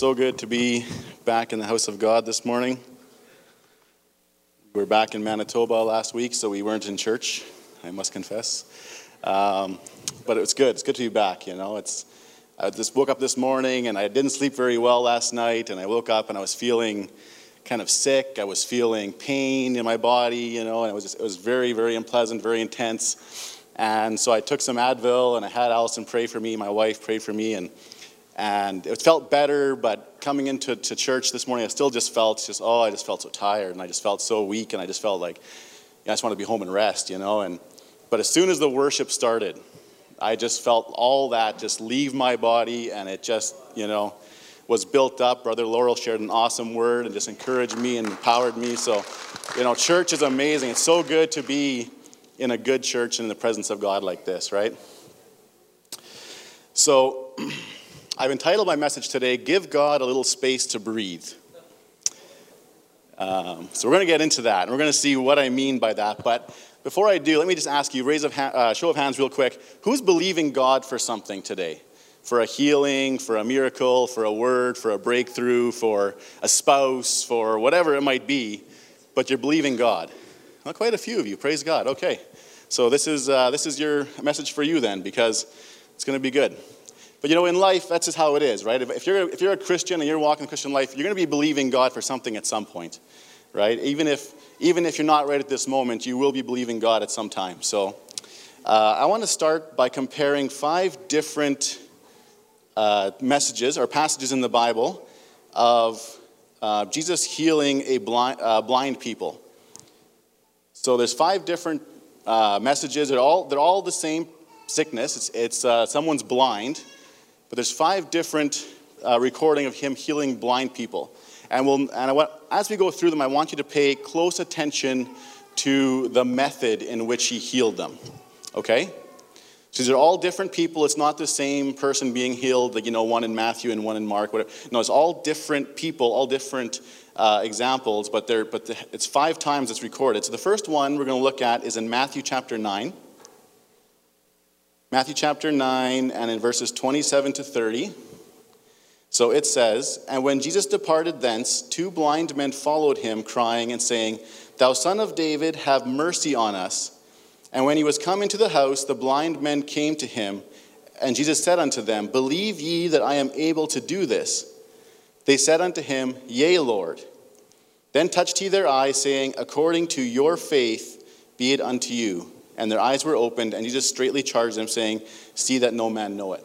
so good to be back in the house of God this morning. We were back in Manitoba last week, so we weren't in church, I must confess. Um, but it was good. It's good to be back, you know. It's, I just woke up this morning and I didn't sleep very well last night, and I woke up and I was feeling kind of sick. I was feeling pain in my body, you know, and it was, just, it was very, very unpleasant, very intense. And so I took some Advil and I had Allison pray for me, my wife pray for me, and and it felt better, but coming into to church this morning, I still just felt just, oh, I just felt so tired and I just felt so weak and I just felt like I just want to be home and rest, you know. And but as soon as the worship started, I just felt all that just leave my body and it just, you know, was built up. Brother Laurel shared an awesome word and just encouraged me and empowered me. So, you know, church is amazing. It's so good to be in a good church and in the presence of God like this, right? So, I've entitled my message today, Give God a Little Space to Breathe. Um, so we're going to get into that, and we're going to see what I mean by that. But before I do, let me just ask you, raise a uh, show of hands real quick. Who's believing God for something today? For a healing, for a miracle, for a word, for a breakthrough, for a spouse, for whatever it might be, but you're believing God. Well, quite a few of you. Praise God. Okay. So this is, uh, this is your message for you then, because it's going to be good. But you know, in life, that's just how it is, right? If you're, if you're a Christian and you're walking the Christian life, you're going to be believing God for something at some point, right? Even if, even if you're not right at this moment, you will be believing God at some time. So uh, I want to start by comparing five different uh, messages or passages in the Bible of uh, Jesus healing a blind, uh, blind people. So there's five different uh, messages. They're all, they're all the same sickness. It's, it's uh, someone's blind but there's five different uh, recording of him healing blind people. And, we'll, and I want, as we go through them, I want you to pay close attention to the method in which he healed them. Okay? So these are all different people. It's not the same person being healed, like, you know, one in Matthew and one in Mark. Whatever. No, it's all different people, all different uh, examples, but, they're, but the, it's five times it's recorded. So the first one we're going to look at is in Matthew chapter 9. Matthew chapter 9 and in verses 27 to 30. So it says, And when Jesus departed thence, two blind men followed him, crying and saying, Thou son of David, have mercy on us. And when he was come into the house, the blind men came to him, and Jesus said unto them, Believe ye that I am able to do this? They said unto him, Yea, Lord. Then touched he their eyes, saying, According to your faith be it unto you and their eyes were opened, and Jesus straightly charged them, saying, See that no man know it.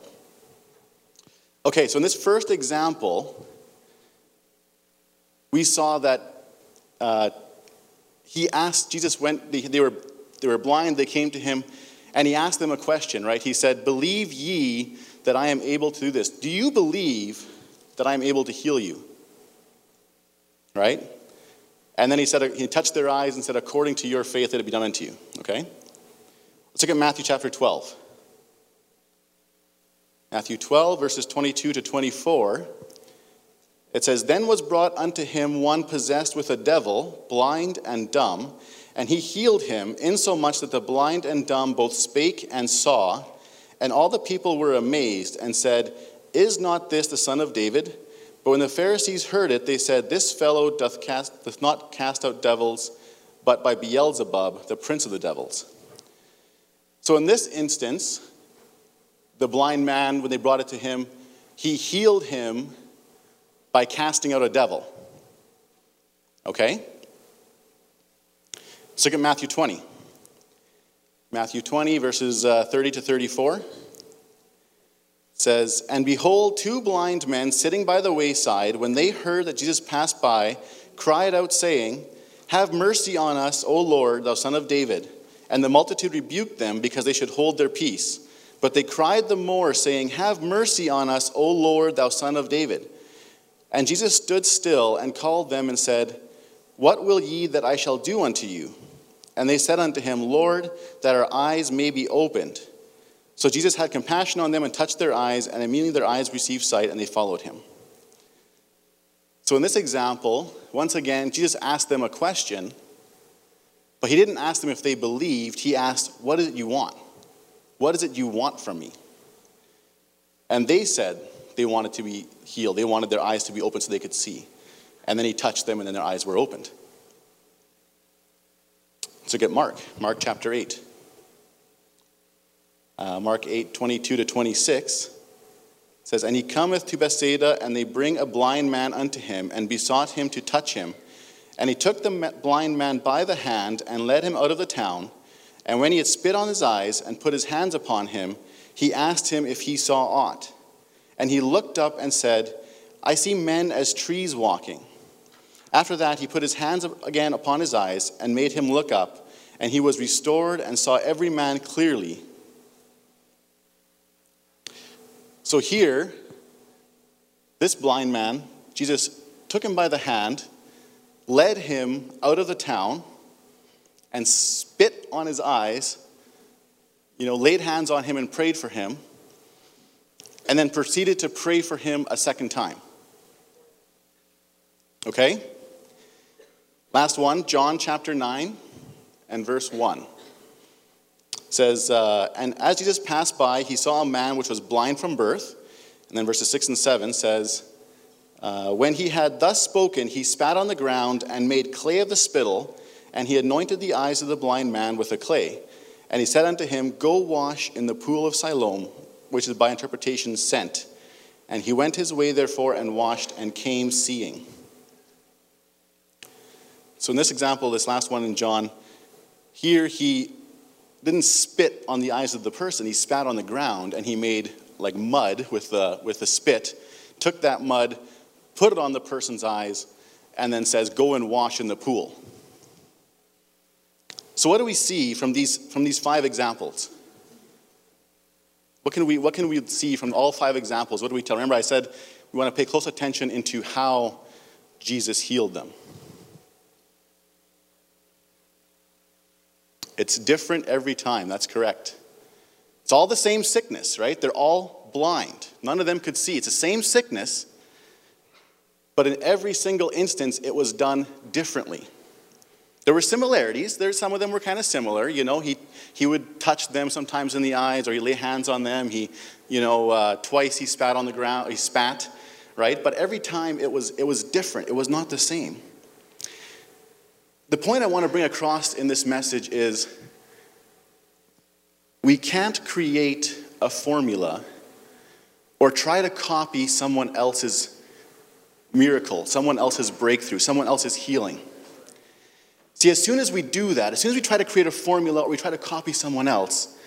Okay, so in this first example, we saw that uh, he asked, Jesus went, they, they, were, they were blind, they came to him, and he asked them a question, right? He said, Believe ye that I am able to do this? Do you believe that I am able to heal you? Right? And then he said, he touched their eyes and said, According to your faith, it'll be done unto you. Okay? Let's look at Matthew chapter 12. Matthew 12, verses 22 to 24. It says, Then was brought unto him one possessed with a devil, blind and dumb, and he healed him, insomuch that the blind and dumb both spake and saw. And all the people were amazed and said, Is not this the son of David? But when the Pharisees heard it, they said, This fellow doth, cast, doth not cast out devils, but by Beelzebub, the prince of the devils. So in this instance, the blind man, when they brought it to him, he healed him by casting out a devil. Okay? Look at Matthew 20. Matthew 20, verses uh, 30 to 34 says, And behold, two blind men sitting by the wayside, when they heard that Jesus passed by, cried out, saying, Have mercy on us, O Lord, thou son of David. And the multitude rebuked them because they should hold their peace. But they cried the more, saying, Have mercy on us, O Lord, thou son of David. And Jesus stood still and called them and said, What will ye that I shall do unto you? And they said unto him, Lord, that our eyes may be opened. So Jesus had compassion on them and touched their eyes, and immediately their eyes received sight, and they followed him. So in this example, once again, Jesus asked them a question but he didn't ask them if they believed. He asked, What is it you want? What is it you want from me? And they said they wanted to be healed. They wanted their eyes to be open so they could see. And then he touched them, and then their eyes were opened. Let's Mark, Mark chapter 8. Uh, Mark 8, 22 to 26 says, And he cometh to Bethsaida, and they bring a blind man unto him, and besought him to touch him. And he took the blind man by the hand, and led him out of the town. And when he had spit on his eyes, and put his hands upon him, he asked him if he saw aught. And he looked up and said, I see men as trees walking. After that, he put his hands again upon his eyes, and made him look up. And he was restored, and saw every man clearly. So here, this blind man, Jesus took him by the hand, led him out of the town, and spit on his eyes, you know, laid hands on him and prayed for him, and then proceeded to pray for him a second time. Okay? Last one, John chapter 9 and verse 1 says, uh, And as Jesus passed by, he saw a man which was blind from birth. And then verses 6 and 7 says, uh, When he had thus spoken, he spat on the ground and made clay of the spittle, and he anointed the eyes of the blind man with the clay. And he said unto him, Go wash in the pool of Siloam, which is by interpretation sent. And he went his way, therefore, and washed and came seeing. So, in this example, this last one in John, here he didn't spit on the eyes of the person. He spat on the ground and he made like mud with the, with the spit, took that mud, put it on the person's eyes, and then says, Go and wash in the pool. So, what do we see from these, from these five examples? What can, we, what can we see from all five examples? What do we tell? Remember, I said we want to pay close attention into how Jesus healed them. It's different every time. That's correct. It's all the same sickness, right? They're all blind. None of them could see. It's the same sickness, but in every single instance, it was done differently. There were similarities. There, some of them were kind of similar. You know, he, he would touch them sometimes in the eyes, or he lay hands on them. He, you know, uh, twice he spat on the ground. He spat, right? But every time it was it was different. It was not the same. The point I want to bring across in this message is we can't create a formula or try to copy someone else's miracle, someone else's breakthrough, someone else's healing. See, as soon as we do that, as soon as we try to create a formula or we try to copy someone else,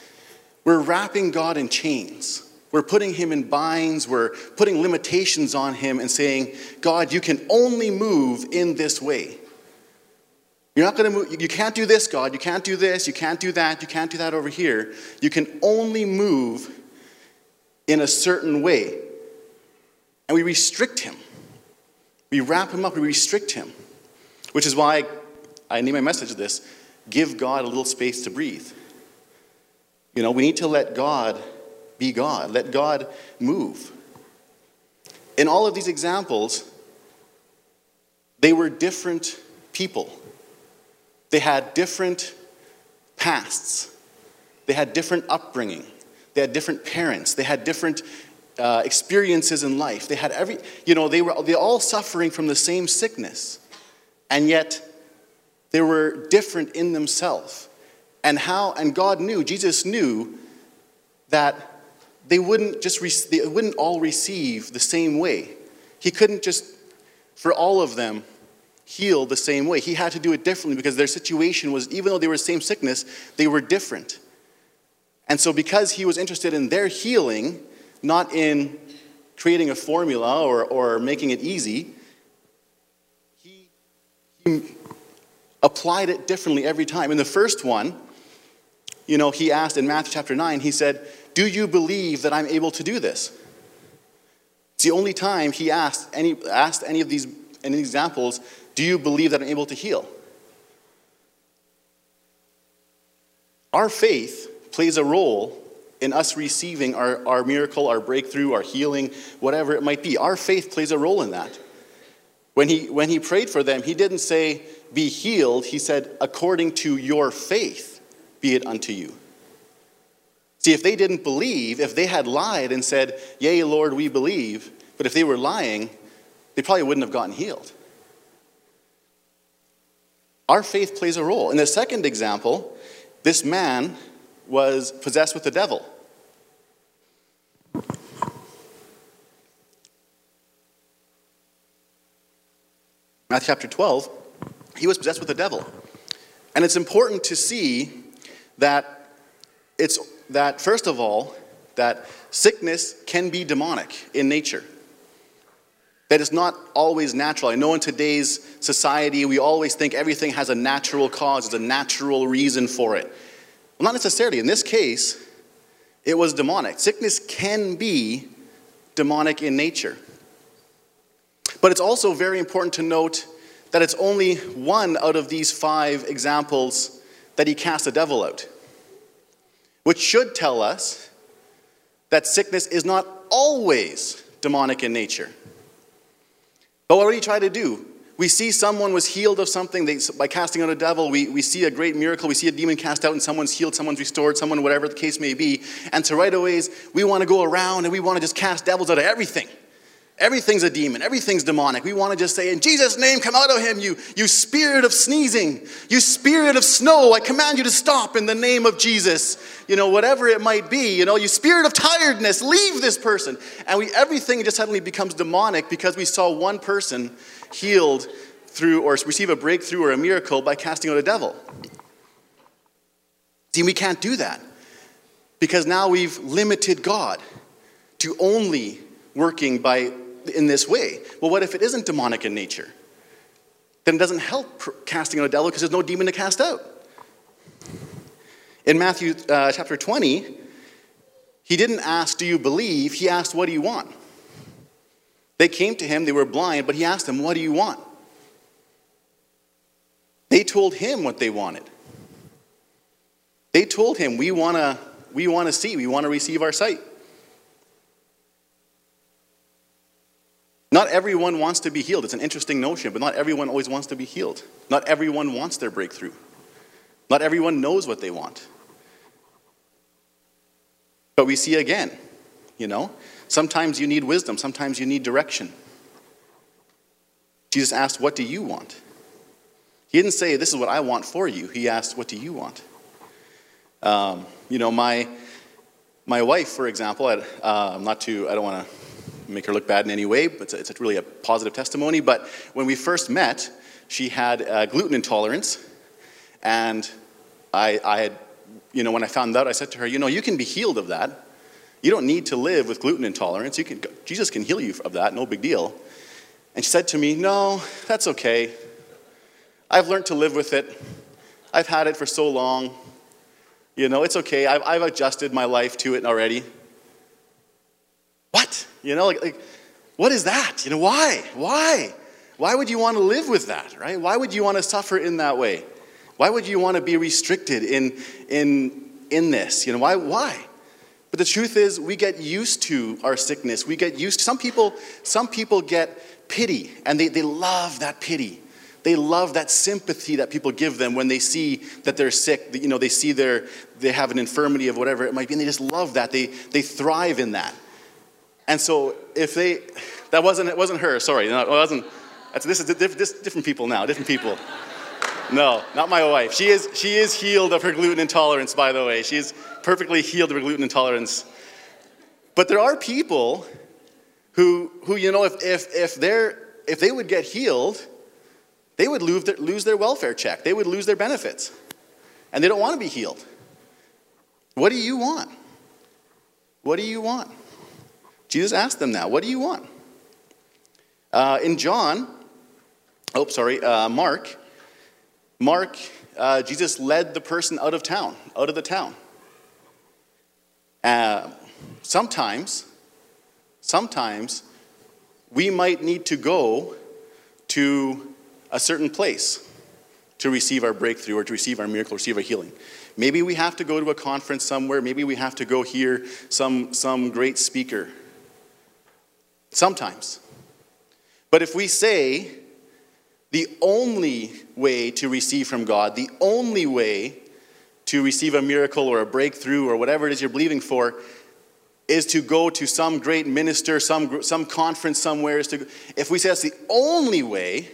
we're wrapping God in chains. We're putting him in binds. We're putting limitations on him and saying, God, you can only move in this way. You're not going to move. You can't do this, God. You can't do this. You can't do that. You can't do that over here. You can only move in a certain way. And we restrict him. We wrap him up. We restrict him. Which is why I name my message this give God a little space to breathe. You know, we need to let God be God, let God move. In all of these examples, they were different people. They had different pasts, they had different upbringing, they had different parents, they had different uh, experiences in life. They had every, you know, they were they all suffering from the same sickness, and yet they were different in themselves. And how, and God knew, Jesus knew that they wouldn't just, re- they wouldn't all receive the same way. He couldn't just, for all of them, heal the same way. He had to do it differently because their situation was, even though they were the same sickness, they were different. And so, because he was interested in their healing, not in creating a formula or, or making it easy, he, he applied it differently every time. In the first one, you know, he asked in Matthew chapter 9, he said, Do you believe that I'm able to do this? It's the only time he asked any, asked any of these any examples do you believe that I'm able to heal? Our faith plays a role in us receiving our, our miracle, our breakthrough, our healing, whatever it might be. Our faith plays a role in that. When he, when he prayed for them, he didn't say, Be healed. He said, According to your faith, be it unto you. See, if they didn't believe, if they had lied and said, Yea, Lord, we believe, But if they were lying, they probably wouldn't have gotten healed. Our faith plays a role. In the second example, this man was possessed with the devil. Matthew chapter 12, he was possessed with the devil. And it's important to see that it's that first of all, that sickness can be demonic in nature. That it's not always natural. I know in today's society we always think everything has a natural cause, there's a natural reason for it. Well, not necessarily. In this case, it was demonic. Sickness can be demonic in nature. But it's also very important to note that it's only one out of these five examples that he cast a devil out, which should tell us that sickness is not always demonic in nature. But what did he try to do? We see someone was healed of something they, by casting out a devil. We, we see a great miracle. We see a demon cast out and someone's healed, someone's restored, someone, whatever the case may be. And so right away, we want to go around and we want to just cast devils out of everything. Everything's a demon. Everything's demonic. We want to just say, in Jesus' name, come out of him, you, you spirit of sneezing, you spirit of snow. I command you to stop in the name of Jesus. You know, whatever it might be. You know, you spirit of tiredness, leave this person. And we, everything just suddenly becomes demonic because we saw one person healed through or receive a breakthrough or a miracle by casting out a devil. See, we can't do that because now we've limited God to only working by in this way. Well, what if it isn't demonic in nature? Then it doesn't help casting out a devil because there's no demon to cast out. In Matthew uh, chapter 20, he didn't ask, Do you believe? He asked, What do you want? They came to him, they were blind, but he asked them, What do you want? They told him what they wanted. They told him, We want to we wanna see, we want to receive our sight. Not everyone wants to be healed. It's an interesting notion, but not everyone always wants to be healed. Not everyone wants their breakthrough. Not everyone knows what they want. But we see again, you know, sometimes you need wisdom, sometimes you need direction. Jesus asked, What do you want? He didn't say, This is what I want for you. He asked, What do you want? Um, you know, my, my wife, for example, I, uh, not to, I don't want to make her look bad in any way, but it's, a, it's a really a positive testimony. But when we first met, she had uh, gluten intolerance, and I, I had, you know, when I found out, I said to her, you know, you can be healed of that. You don't need to live with gluten intolerance. You can, Jesus can heal you of that, no big deal. And she said to me, No, that's okay. I've learned to live with it. I've had it for so long. You know, it's okay. I've, I've adjusted my life to it already. What? You know, like, like, what is that? You know, why? Why? Why would you want to live with that, right? Why would you want to suffer in that way? Why would you want to be restricted in, in, in this? You know, why? Why? But the truth is, we get used to our sickness. We get used to, some people, some people get pity, and they, they love that pity. They love that sympathy that people give them when they see that they're sick. You know, they see their, they have an infirmity of whatever it might be, and they just love that. They, they thrive in that. And so if they, that wasn't, it wasn't her, sorry, no, it wasn't, this is this, different people now, different people. No, not my wife. She is, she is healed of her gluten intolerance, by the way. She is perfectly healed of her gluten intolerance. But there are people who, who you know, if, if, if, they're, if they would get healed, they would lose their, lose their welfare check. They would lose their benefits. And they don't want to be healed. What do you want? What do you want? Jesus asked them that. What do you want? Uh, in John, oh, sorry, uh, Mark, Mark, uh, Jesus led the person out of town, out of the town. Uh, sometimes, sometimes we might need to go to a certain place to receive our breakthrough or to receive our miracle, receive our healing. Maybe we have to go to a conference somewhere. Maybe we have to go hear some, some great speaker Sometimes. But if we say the only way to receive from God, the only way to receive a miracle or a breakthrough or whatever it is you're believing for, is to go to some great minister, some, some conference somewhere. Is to, if we say that's the only way,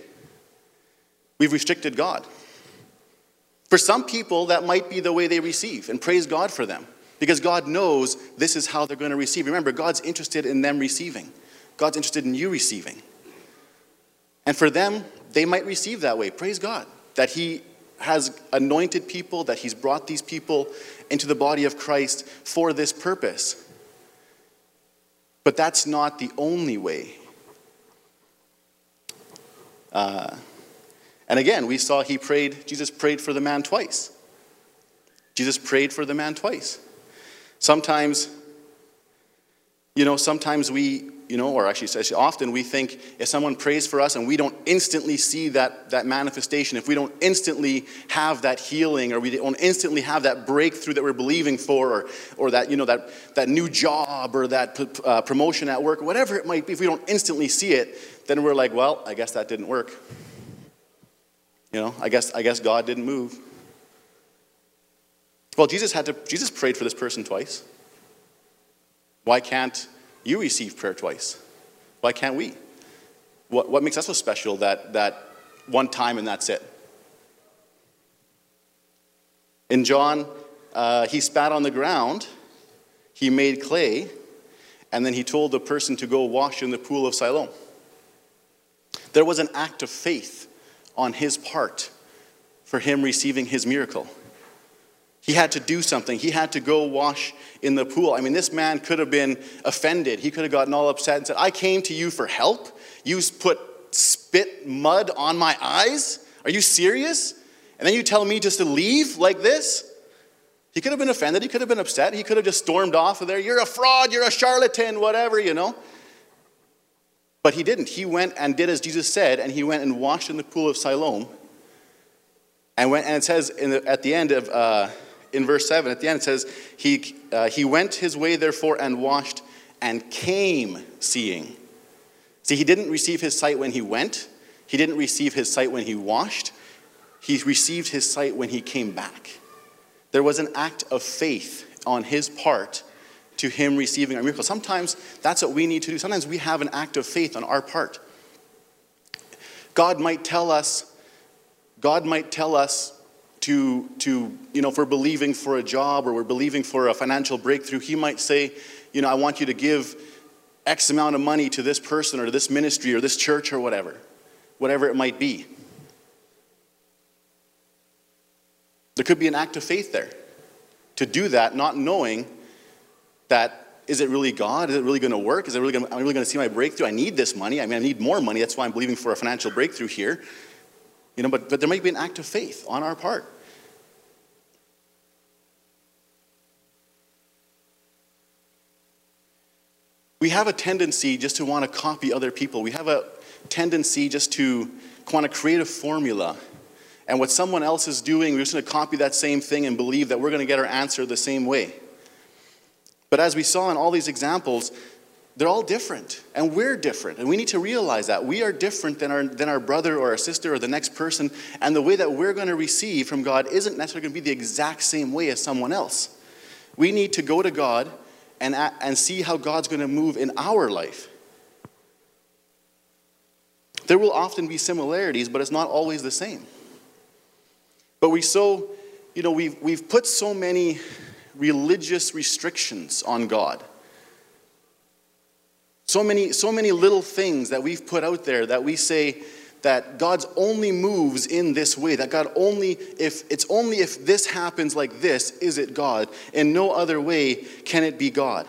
we've restricted God. For some people, that might be the way they receive, and praise God for them. Because God knows this is how they're going to receive. Remember, God's interested in them receiving, God's interested in you receiving. And for them, they might receive that way. Praise God that He has anointed people, that He's brought these people into the body of Christ for this purpose. But that's not the only way. Uh, and again, we saw he prayed, Jesus prayed for the man twice. Jesus prayed for the man twice. Sometimes, you know, sometimes we, you know, or actually often we think if someone prays for us and we don't instantly see that, that manifestation, if we don't instantly have that healing or we don't instantly have that breakthrough that we're believing for or, or that, you know, that, that new job or that uh, promotion at work, whatever it might be, if we don't instantly see it, then we're like, well, I guess that didn't work. You know, I guess, I guess God didn't move. Well, Jesus had to, Jesus prayed for this person twice. Why can't you receive prayer twice? Why can't we? What, what makes us so special that, that one time and that's it? In John, uh, he spat on the ground, he made clay, and then he told the person to go wash in the pool of Siloam. There was an act of faith on his part for him receiving his miracle. He had to do something. He had to go wash in the pool. I mean, this man could have been offended. He could have gotten all upset and said, I came to you for help. You put spit mud on my eyes? Are you serious? And then you tell me just to leave like this? He could have been offended. He could have been upset. He could have just stormed off of there. You're a fraud. You're a charlatan, whatever, you know. But he didn't. He went and did as Jesus said, and he went and washed in the pool of Siloam. And, went, and it says the, at the end of. Uh, in verse 7, at the end, it says, He, uh, he went his way, therefore, and washed and came seeing. See, he didn't receive his sight when he went, he didn't receive his sight when he washed, he received his sight when he came back. There was an act of faith on his part to him receiving a miracle. Sometimes that's what we need to do. Sometimes we have an act of faith on our part. God might tell us, God might tell us to, to, you know, if we're believing for a job or we're believing for a financial breakthrough, he might say, you know, I want you to give X amount of money to this person or to this ministry or this church or whatever, whatever it might be. There could be an act of faith there to do that, not knowing that is it really God? Is it really going to work? Is it really going am really going to see my breakthrough? I need this money. I mean, I need more money. That's why I'm believing for a financial breakthrough here. You know, but, but there might be an act of faith on our part. We have a tendency just to want to copy other people. We have a tendency just to want to create a formula. And what someone else is doing, we're just going to copy that same thing and believe that we're going to get our answer the same way. But as we saw in all these examples, they're all different, and we're different, and we need to realize that. We are different than our, than our brother or our sister or the next person, and the way that we're going to receive from God isn't necessarily going to be the exact same way as someone else. We need to go to God and, and see how God's going to move in our life. There will often be similarities, but it's not always the same. But we so, you know, we've, we've put so many religious restrictions on God so many, so many little things that we've put out there that we say that God's only moves in this way, that God only, if it's only if this happens like this, is it God. In no other way can it be God.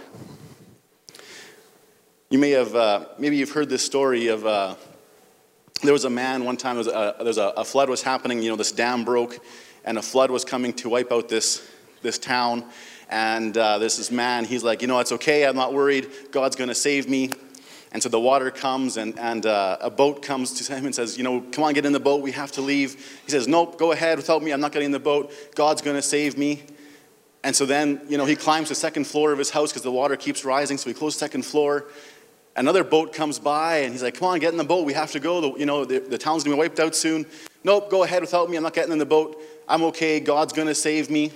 You may have, uh, maybe you've heard this story of, uh, there was a man one time, there was, a, there was a, a flood was happening, you know, this dam broke, and a flood was coming to wipe out this, this town. And uh, there's this man, he's like, you know, it's okay, I'm not worried, God's gonna save me. And so the water comes, and, and uh, a boat comes to him and says, You know, come on, get in the boat, we have to leave. He says, Nope, go ahead without me, I'm not getting in the boat, God's gonna save me. And so then, you know, he climbs the second floor of his house because the water keeps rising, so he the second floor. Another boat comes by, and he's like, Come on, get in the boat, we have to go, the, you know, the, the town's gonna be wiped out soon. Nope, go ahead without me, I'm not getting in the boat, I'm okay, God's gonna save me.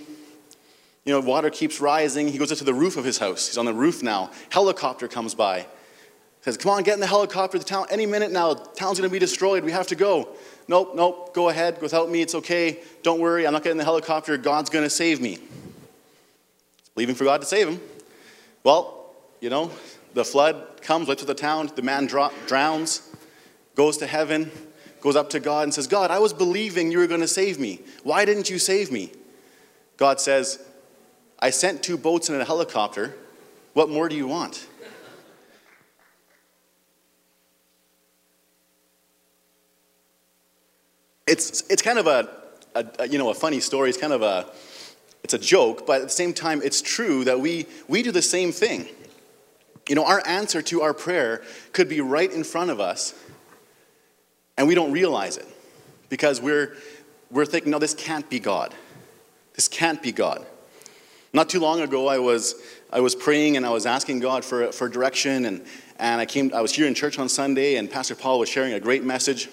You know, water keeps rising. He goes up to the roof of his house. He's on the roof now. Helicopter comes by. Says, Come on, get in the helicopter. The town, any minute now, the town's going to be destroyed. We have to go. Nope, nope, go ahead. Without me, it's okay. Don't worry. I'm not getting the helicopter. God's going to save me. Believing for God to save him. Well, you know, the flood comes, lifts the town. The man drowns, goes to heaven, goes up to God and says, God, I was believing you were going to save me. Why didn't you save me? God says, I sent two boats and a helicopter. What more do you want? It's, it's kind of a, a, you know, a funny story. It's kind of a, it's a joke, but at the same time, it's true that we, we do the same thing. You know, our answer to our prayer could be right in front of us, and we don't realize it because we're, we're thinking, no, this can't be God. This can't be God. Not too long ago, I was, I was praying and I was asking God for, for direction, and, and I, came, I was here in church on Sunday, and Pastor Paul was sharing a great message.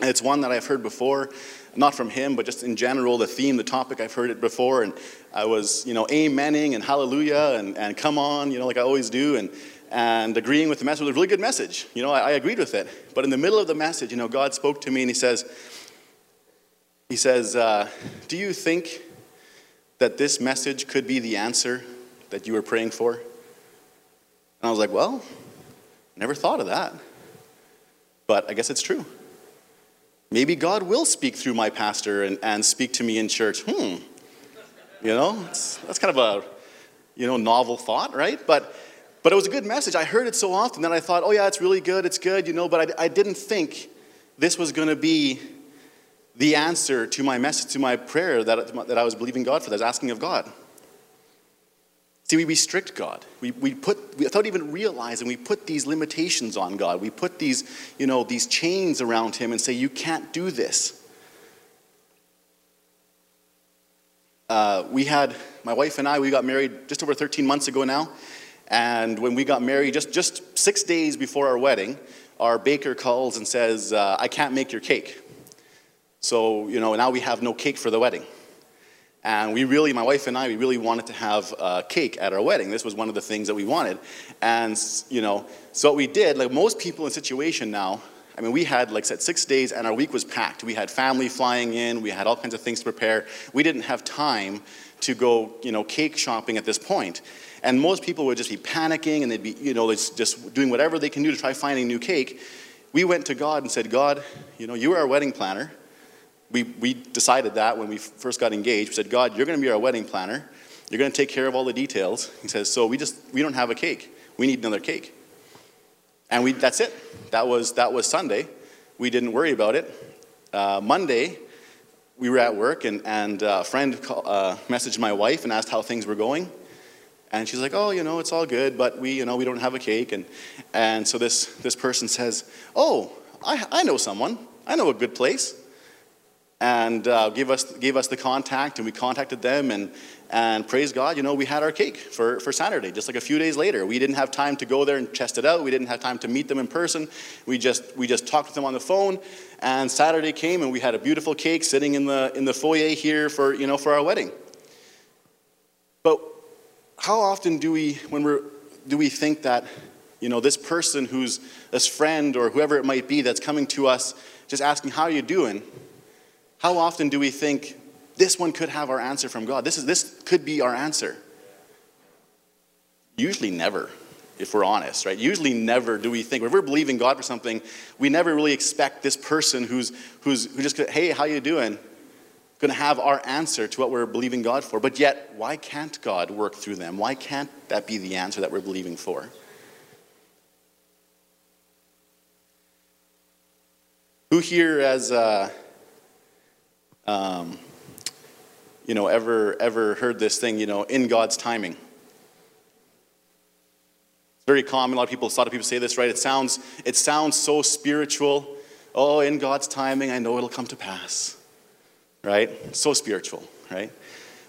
And it's one that I've heard before, not from him, but just in general, the theme, the topic, I've heard it before. And I was, you know, amening and hallelujah and, and come on, you know, like I always do. And, and agreeing with the message. It was a really good message. You know, I, I agreed with it. But in the middle of the message, you know, God spoke to me and He says, He says, uh, Do you think that this message could be the answer that you were praying for? And I was like, Well, never thought of that. But I guess it's true. Maybe God will speak through my pastor and, and speak to me in church. Hmm. You know, that's kind of a, you know, novel thought, right? But but it was a good message. I heard it so often that I thought, oh, yeah, it's really good, it's good, you know, but I, I didn't think this was going to be the answer to my message, to my prayer that, that I was believing God for, that I was asking of God. See, we restrict God. We, we put, without even realizing, we put these limitations on God. We put these, you know, these chains around Him and say, you can't do this. Uh, we had, my wife and I, we got married just over 13 months ago now. And when we got married, just, just six days before our wedding, our baker calls and says, uh, I can't make your cake. So, you know, now we have no cake for the wedding. And we really, my wife and I, we really wanted to have a cake at our wedding. This was one of the things that we wanted. And, you know, so what we did, like most people in situation now, I mean, we had, like I said, six days and our week was packed. We had family flying in, we had all kinds of things to prepare. We didn't have time to go, you know, cake shopping at this point. And most people would just be panicking and they'd be, you know, just doing whatever they can do to try finding new cake. We went to God and said, God, you know, you are our wedding planner. We, we decided that when we first got engaged. We said, God, you're going to be our wedding planner. You're going to take care of all the details. He says, so we just, we don't have a cake. We need another cake. And we, that's it. That was, that was Sunday. We didn't worry about it. Uh, Monday, we were at work and, and uh, a friend call, uh, messaged my wife and asked how things were going. And she's like, oh, you know, it's all good, but we, you know, we don't have a cake. And, and so this, this person says, oh, I, I know someone. I know a good place. And uh, gave, us, gave us the contact, and we contacted them, and, and praise God, you know, we had our cake for, for Saturday, just like a few days later. We didn't have time to go there and test it out. We didn't have time to meet them in person. We just, we just talked with them on the phone, and Saturday came, and we had a beautiful cake sitting in the, in the foyer here for, you know, for our wedding. But how often do we, when we're, do we think that, you know, this person who's this friend or whoever it might be that's coming to us just asking, how are you doing? How often do we think this one could have our answer from God? This, is, this could be our answer. Usually never, if we're honest, right? Usually never do we think, if we're believing God for something, we never really expect this person who's, who's who just, hey, how you doing? going to have our answer to what we're believing God for. But yet, why can't God work through them? Why can't that be the answer that we're believing for? Who here has, uh, um, you know, ever ever heard this thing? You know, in God's timing. It's very common. A lot of people, a lot of people say this, right? It sounds it sounds so spiritual. Oh, in God's timing, I know it'll come to pass right? So spiritual, right?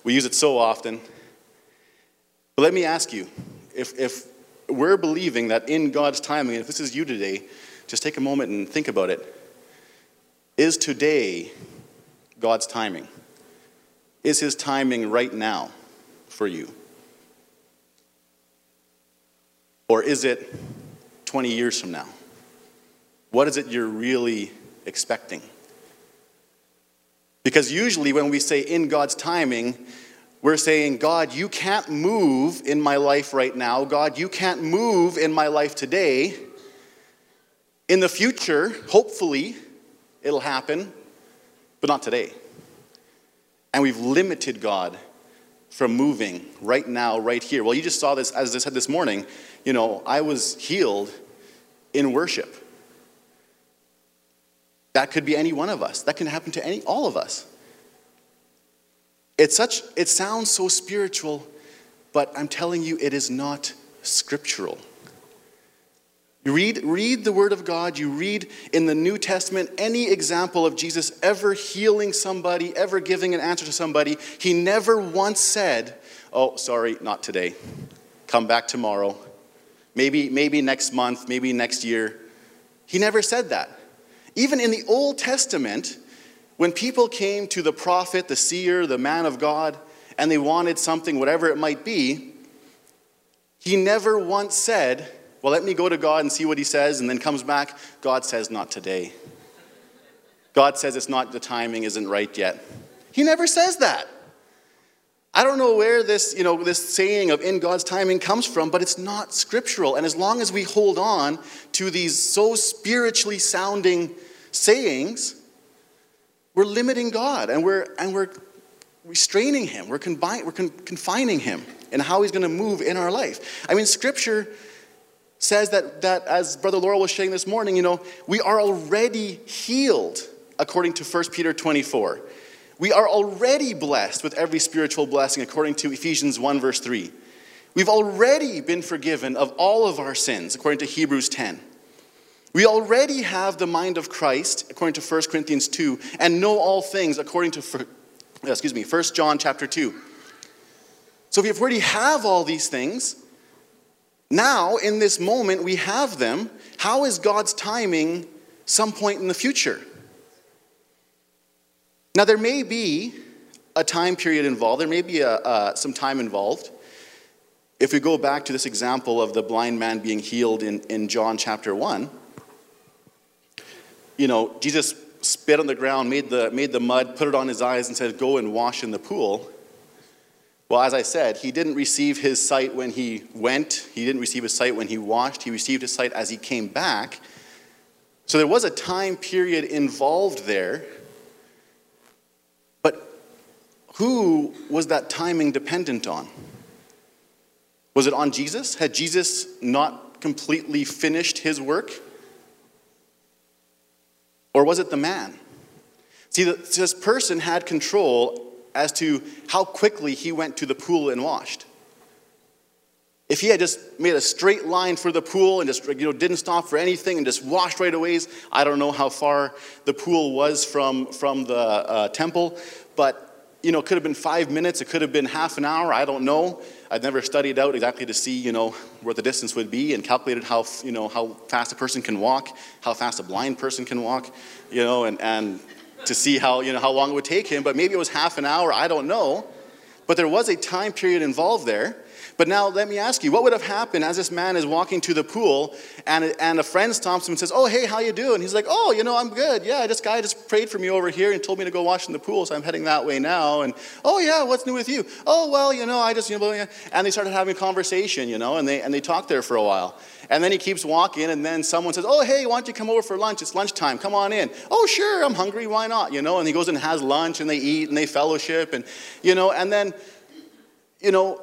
We use it so often. But let me ask you if, if we're believing that in God's timing, if this is you today, just take a moment and think about it. Is today God's timing? Is his timing right now? for you? Or is it 20 years from now? What is it you're really expecting? Because usually when we say in God's timing, we're saying, God, you can't move in my life right now. God, you can't move in my life today. In the future, hopefully, it'll happen, but not today. And we've limited God from moving right now, right here. Well, you just saw this, as I said this morning, you know, I was healed in worship. That could be any one of us. That can happen to any all of us. It's such it sounds so spiritual, but I'm telling you it is not scriptural. You read, read the Word of God, you read in the New Testament any example of Jesus ever healing somebody, ever giving an answer to somebody. He never once said, Oh, sorry, not today. Come back tomorrow. Maybe, maybe next month, maybe next year. He never said that. Even in the Old Testament, when people came to the prophet, the seer, the man of God, and they wanted something, whatever it might be, he never once said, well, let me go to God and see what he says, and then comes back. God says, not today. God says it's not, the timing isn't right yet. He never says that. I don't know where this, you know, this saying of in God's timing comes from, but it's not scriptural. And as long as we hold on to these so spiritually sounding sayings, we're limiting God and we're, and we're restraining Him. We're, we're con- confining Him and how He's going to move in our life. I mean, Scripture says that, that, as Brother Laurel was sharing this morning, you know, we are already healed according to 1 Peter 24. We are already blessed with every spiritual blessing according to Ephesians 1, verse 3. We've already been forgiven of all of our sins according to Hebrews 10. We already have the mind of Christ according to 1 Corinthians 2 and know all things according to excuse me, 1 John chapter 2. So if we already have all these things, now, in this moment, we have them. How is God's timing some point in the future? Now, there may be a time period involved, there may be a, some time involved. If we go back to this example of the blind man being healed in, in John chapter 1, you know, Jesus spit on the ground, made the, made the mud, put it on his eyes, and said, Go and wash in the pool. Well, as I said, he didn't receive his sight when he went, he didn't receive his sight when he washed, he received his sight as he came back. So there was a time period involved there. But who was that timing dependent on? Was it on Jesus? Had Jesus not completely finished his work? Or was it the man? See, this person had control as to how quickly he went to the pool and washed. If he had just made a straight line for the pool and just you know, didn't stop for anything and just washed right away, I don't know how far the pool was from, from the uh, temple, but you know, it could have been five minutes, it could have been half an hour, I don't know. I've never studied out exactly to see, you know, where the distance would be and calculated how, you know, how fast a person can walk, how fast a blind person can walk, you know, and, and to see how, you know, how long it would take him, but maybe it was half an hour, I don't know. But there was a time period involved there. But now let me ask you, what would have happened as this man is walking to the pool and, and a friend stops him and says, oh, hey, how you doing? He's like, oh, you know, I'm good. Yeah, this guy just prayed for me over here and told me to go wash in the pool, so I'm heading that way now. And, oh, yeah, what's new with you? Oh, well, you know, I just, you know, and they started having a conversation, you know, and they, and they talked there for a while. And then he keeps walking, and then someone says, Oh, hey, why don't you come over for lunch? It's lunchtime. Come on in. Oh, sure, I'm hungry. Why not? You know, and he goes and has lunch, and they eat, and they fellowship, and, you know, and then, you know,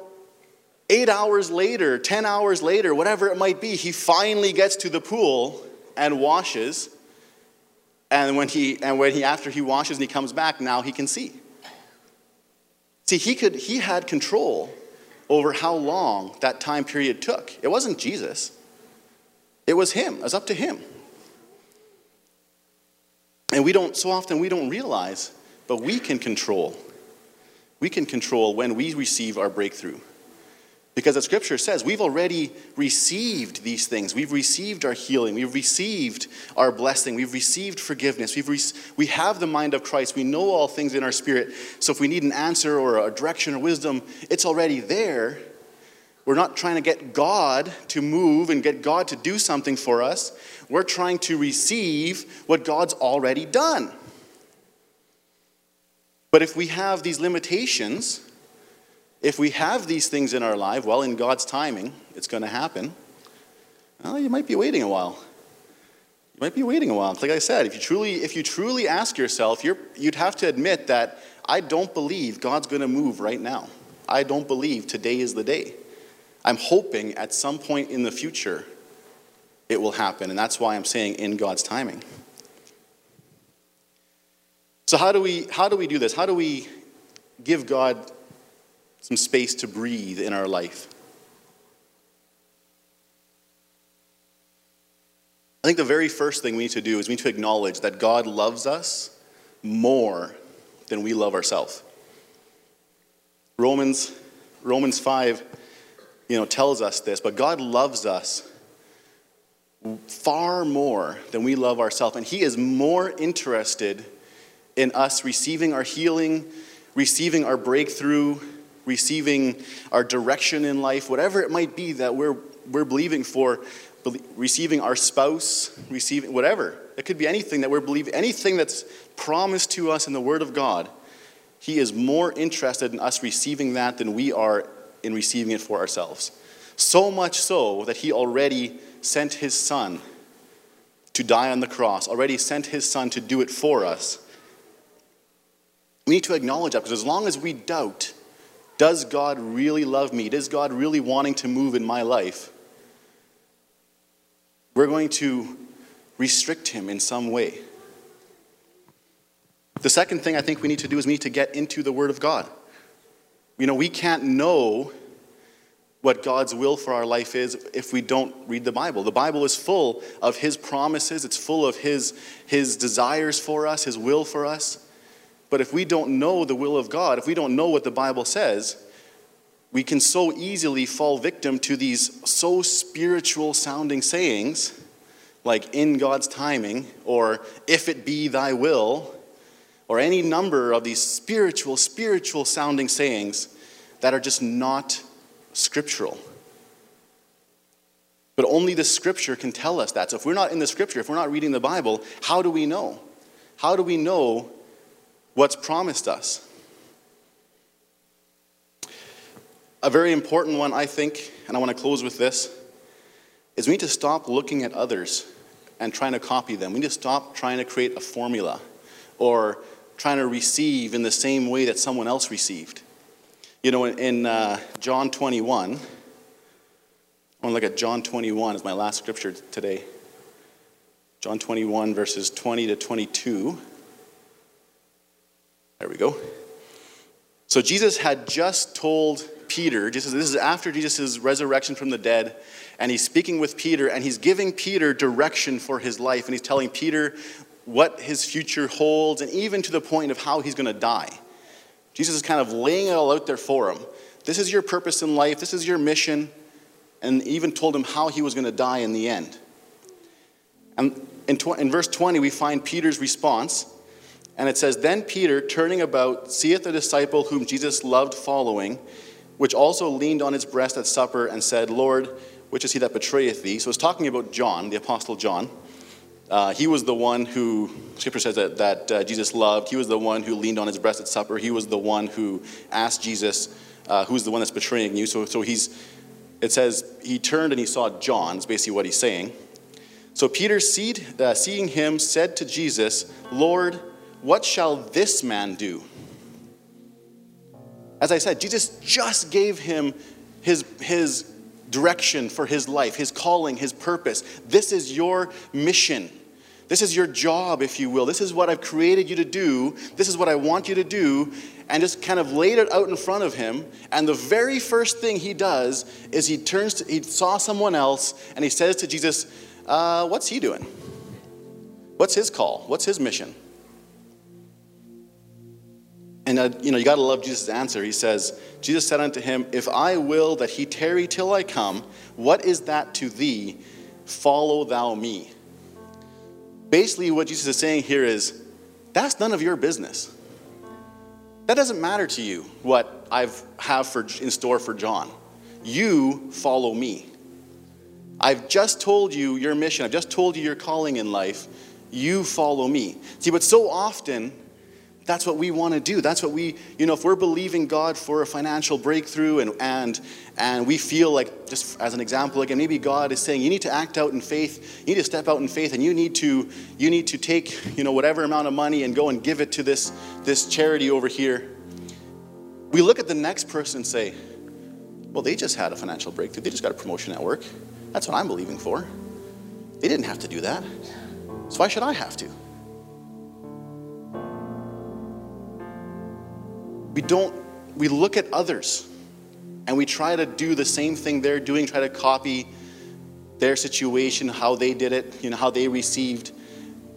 eight hours later, 10 hours later, whatever it might be, he finally gets to the pool and washes. And when he, and when he, after he washes and he comes back, now he can see. See, he, could, he had control over how long that time period took. It wasn't Jesus. It was him. It was up to him. And we don't, so often we don't realize, but we can control. We can control when we receive our breakthrough. Because the scripture says we've already received these things. We've received our healing. We've received our blessing. We've received forgiveness. We've re- we have the mind of Christ. We know all things in our spirit. So if we need an answer or a direction or wisdom, it's already there. We're not trying to get God to move and get God to do something for us. We're trying to receive what God's already done. But if we have these limitations, if we have these things in our life, well, in God's timing, it's going to happen. Well, you might be waiting a while. You might be waiting a while. Like I said, if you truly, if you truly ask yourself, you would have to admit that I don't believe God's going to move right now. I don't believe today is the day. I'm hoping at some point in the future it will happen, and that's why I'm saying in God's timing. So how do we how do we do this? How do we give God some space to breathe in our life. I think the very first thing we need to do is we need to acknowledge that God loves us more than we love ourselves. Romans Romans 5 you know tells us this, but God loves us far more than we love ourselves and he is more interested in us receiving our healing, receiving our breakthrough, receiving our direction in life, whatever it might be that we're, we're believing for, receiving our spouse, receiving whatever. It could be anything that we're believing, anything that's promised to us in the Word of God. He is more interested in us receiving that than we are in receiving it for ourselves. So much so that He already sent His Son to die on the cross, already sent His Son to do it for us. We need to acknowledge that because as long as we doubt, does God really love me? Does God really wanting to move in my life? We're going to restrict him in some way. The second thing I think we need to do is we need to get into the Word of God. You know, we can't know what God's will for our life is if we don't read the Bible. The Bible is full of His promises, it's full of His, His desires for us, His will for us. But if we don't know the will of God, if we don't know what the Bible says, we can so easily fall victim to these so spiritual sounding sayings like in God's timing or if it be thy will or any number of these spiritual, spiritual sounding sayings that are just not scriptural. But only the scripture can tell us that. So if we're not in the scripture, if we're not reading the Bible, how do we know? How do we know what's promised us. A very important one, I think, and I want to close with this, is we need to stop looking at others and trying to copy them. We need to stop trying to create a formula or trying to receive in the same way that someone else received. You know, in, in uh, John 21, I want to look at John 21 as my last scripture today. John 21, verses 20 to 22. There we go. So Jesus had just told Peter, this is after Jesus' resurrection from the dead, and he's speaking with Peter, and he's giving Peter direction for his life, and he's telling Peter what his future holds, and even to the point of how he's going to die. Jesus is kind of laying it all out there for him. This is your purpose in life, this is your mission, and even told him how he was going to die in the end. And in, tw- in verse 20, we find Peter's response. And it says, Then Peter, turning about, seeth a disciple whom Jesus loved following, which also leaned on his breast at supper and said, Lord, which is he that betrayeth thee? So it's talking about John, the Apostle John. Uh, he was the one who, Scripture says that, that uh, Jesus loved. He was the one who leaned on his breast at supper. He was the one who asked Jesus, uh, Who's the one that's betraying you? So, so he's, it says, he turned and he saw John, is basically what he's saying. So Peter, uh, seeing him, said to Jesus, Lord, what shall this man do? As I said, Jesus just gave him his, his direction for his life, his calling, his purpose. This is your mission. This is your job, if you will. This is what I've created you to do. This is what I want you to do. And just kind of laid it out in front of him. And the very first thing he does is he turns to, he saw someone else and he says to Jesus, uh, What's he doing? What's his call? What's his mission? And uh, you know, you got to love Jesus' answer. He says, Jesus said unto him, If I will that he tarry till I come, what is that to thee? Follow thou me. Basically, what Jesus is saying here is, that's none of your business. That doesn't matter to you what I have for, in store for John. You follow me. I've just told you your mission. I've just told you your calling in life. You follow me. See, but so often that's what we want to do. That's what we, you know, if we're believing God for a financial breakthrough and, and, and we feel like, just as an example, again, maybe God is saying you need to act out in faith, you need to step out in faith and you need to, you need to take, you know, whatever amount of money and go and give it to this, this charity over here. We look at the next person and say, well, they just had a financial breakthrough. They just got a promotion at work. That's what I'm believing for. They didn't have to do that. So why should I have to? We don't, we look at others and we try to do the same thing they're doing, try to copy their situation, how they did it, you know, how they received.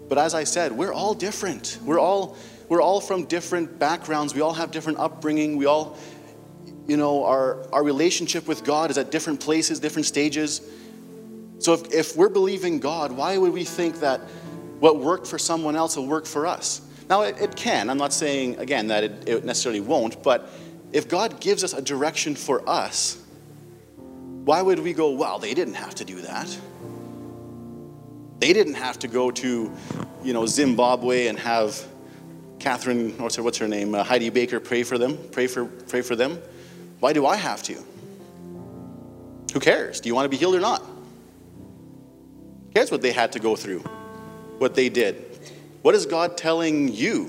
But as I said, we're all different. We're all, we're all from different backgrounds. We all have different upbringing. We all, you know, our, our relationship with God is at different places, different stages. So if, if we're believing God, why would we think that what worked for someone else will work for us? Now, it, it can. I'm not saying, again, that it, it necessarily won't, but if God gives us a direction for us, why would we go, well, they didn't have to do that? They didn't have to go to, you know, Zimbabwe and have Catherine, what's her, what's her name, uh, Heidi Baker pray for them, pray for, pray for them. Why do I have to? Who cares? Do you want to be healed or not? Who cares what they had to go through, what they did? What is God telling you?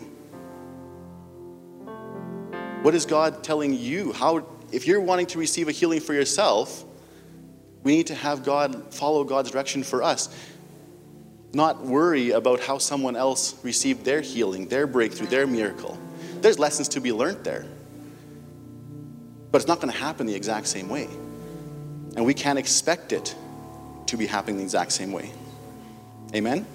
What is God telling you? How, if you're wanting to receive a healing for yourself, we need to have God follow God's direction for us. Not worry about how someone else received their healing, their breakthrough, their miracle. There's lessons to be learned there. But it's not going to happen the exact same way. And we can't expect it to be happening the exact same way. Amen?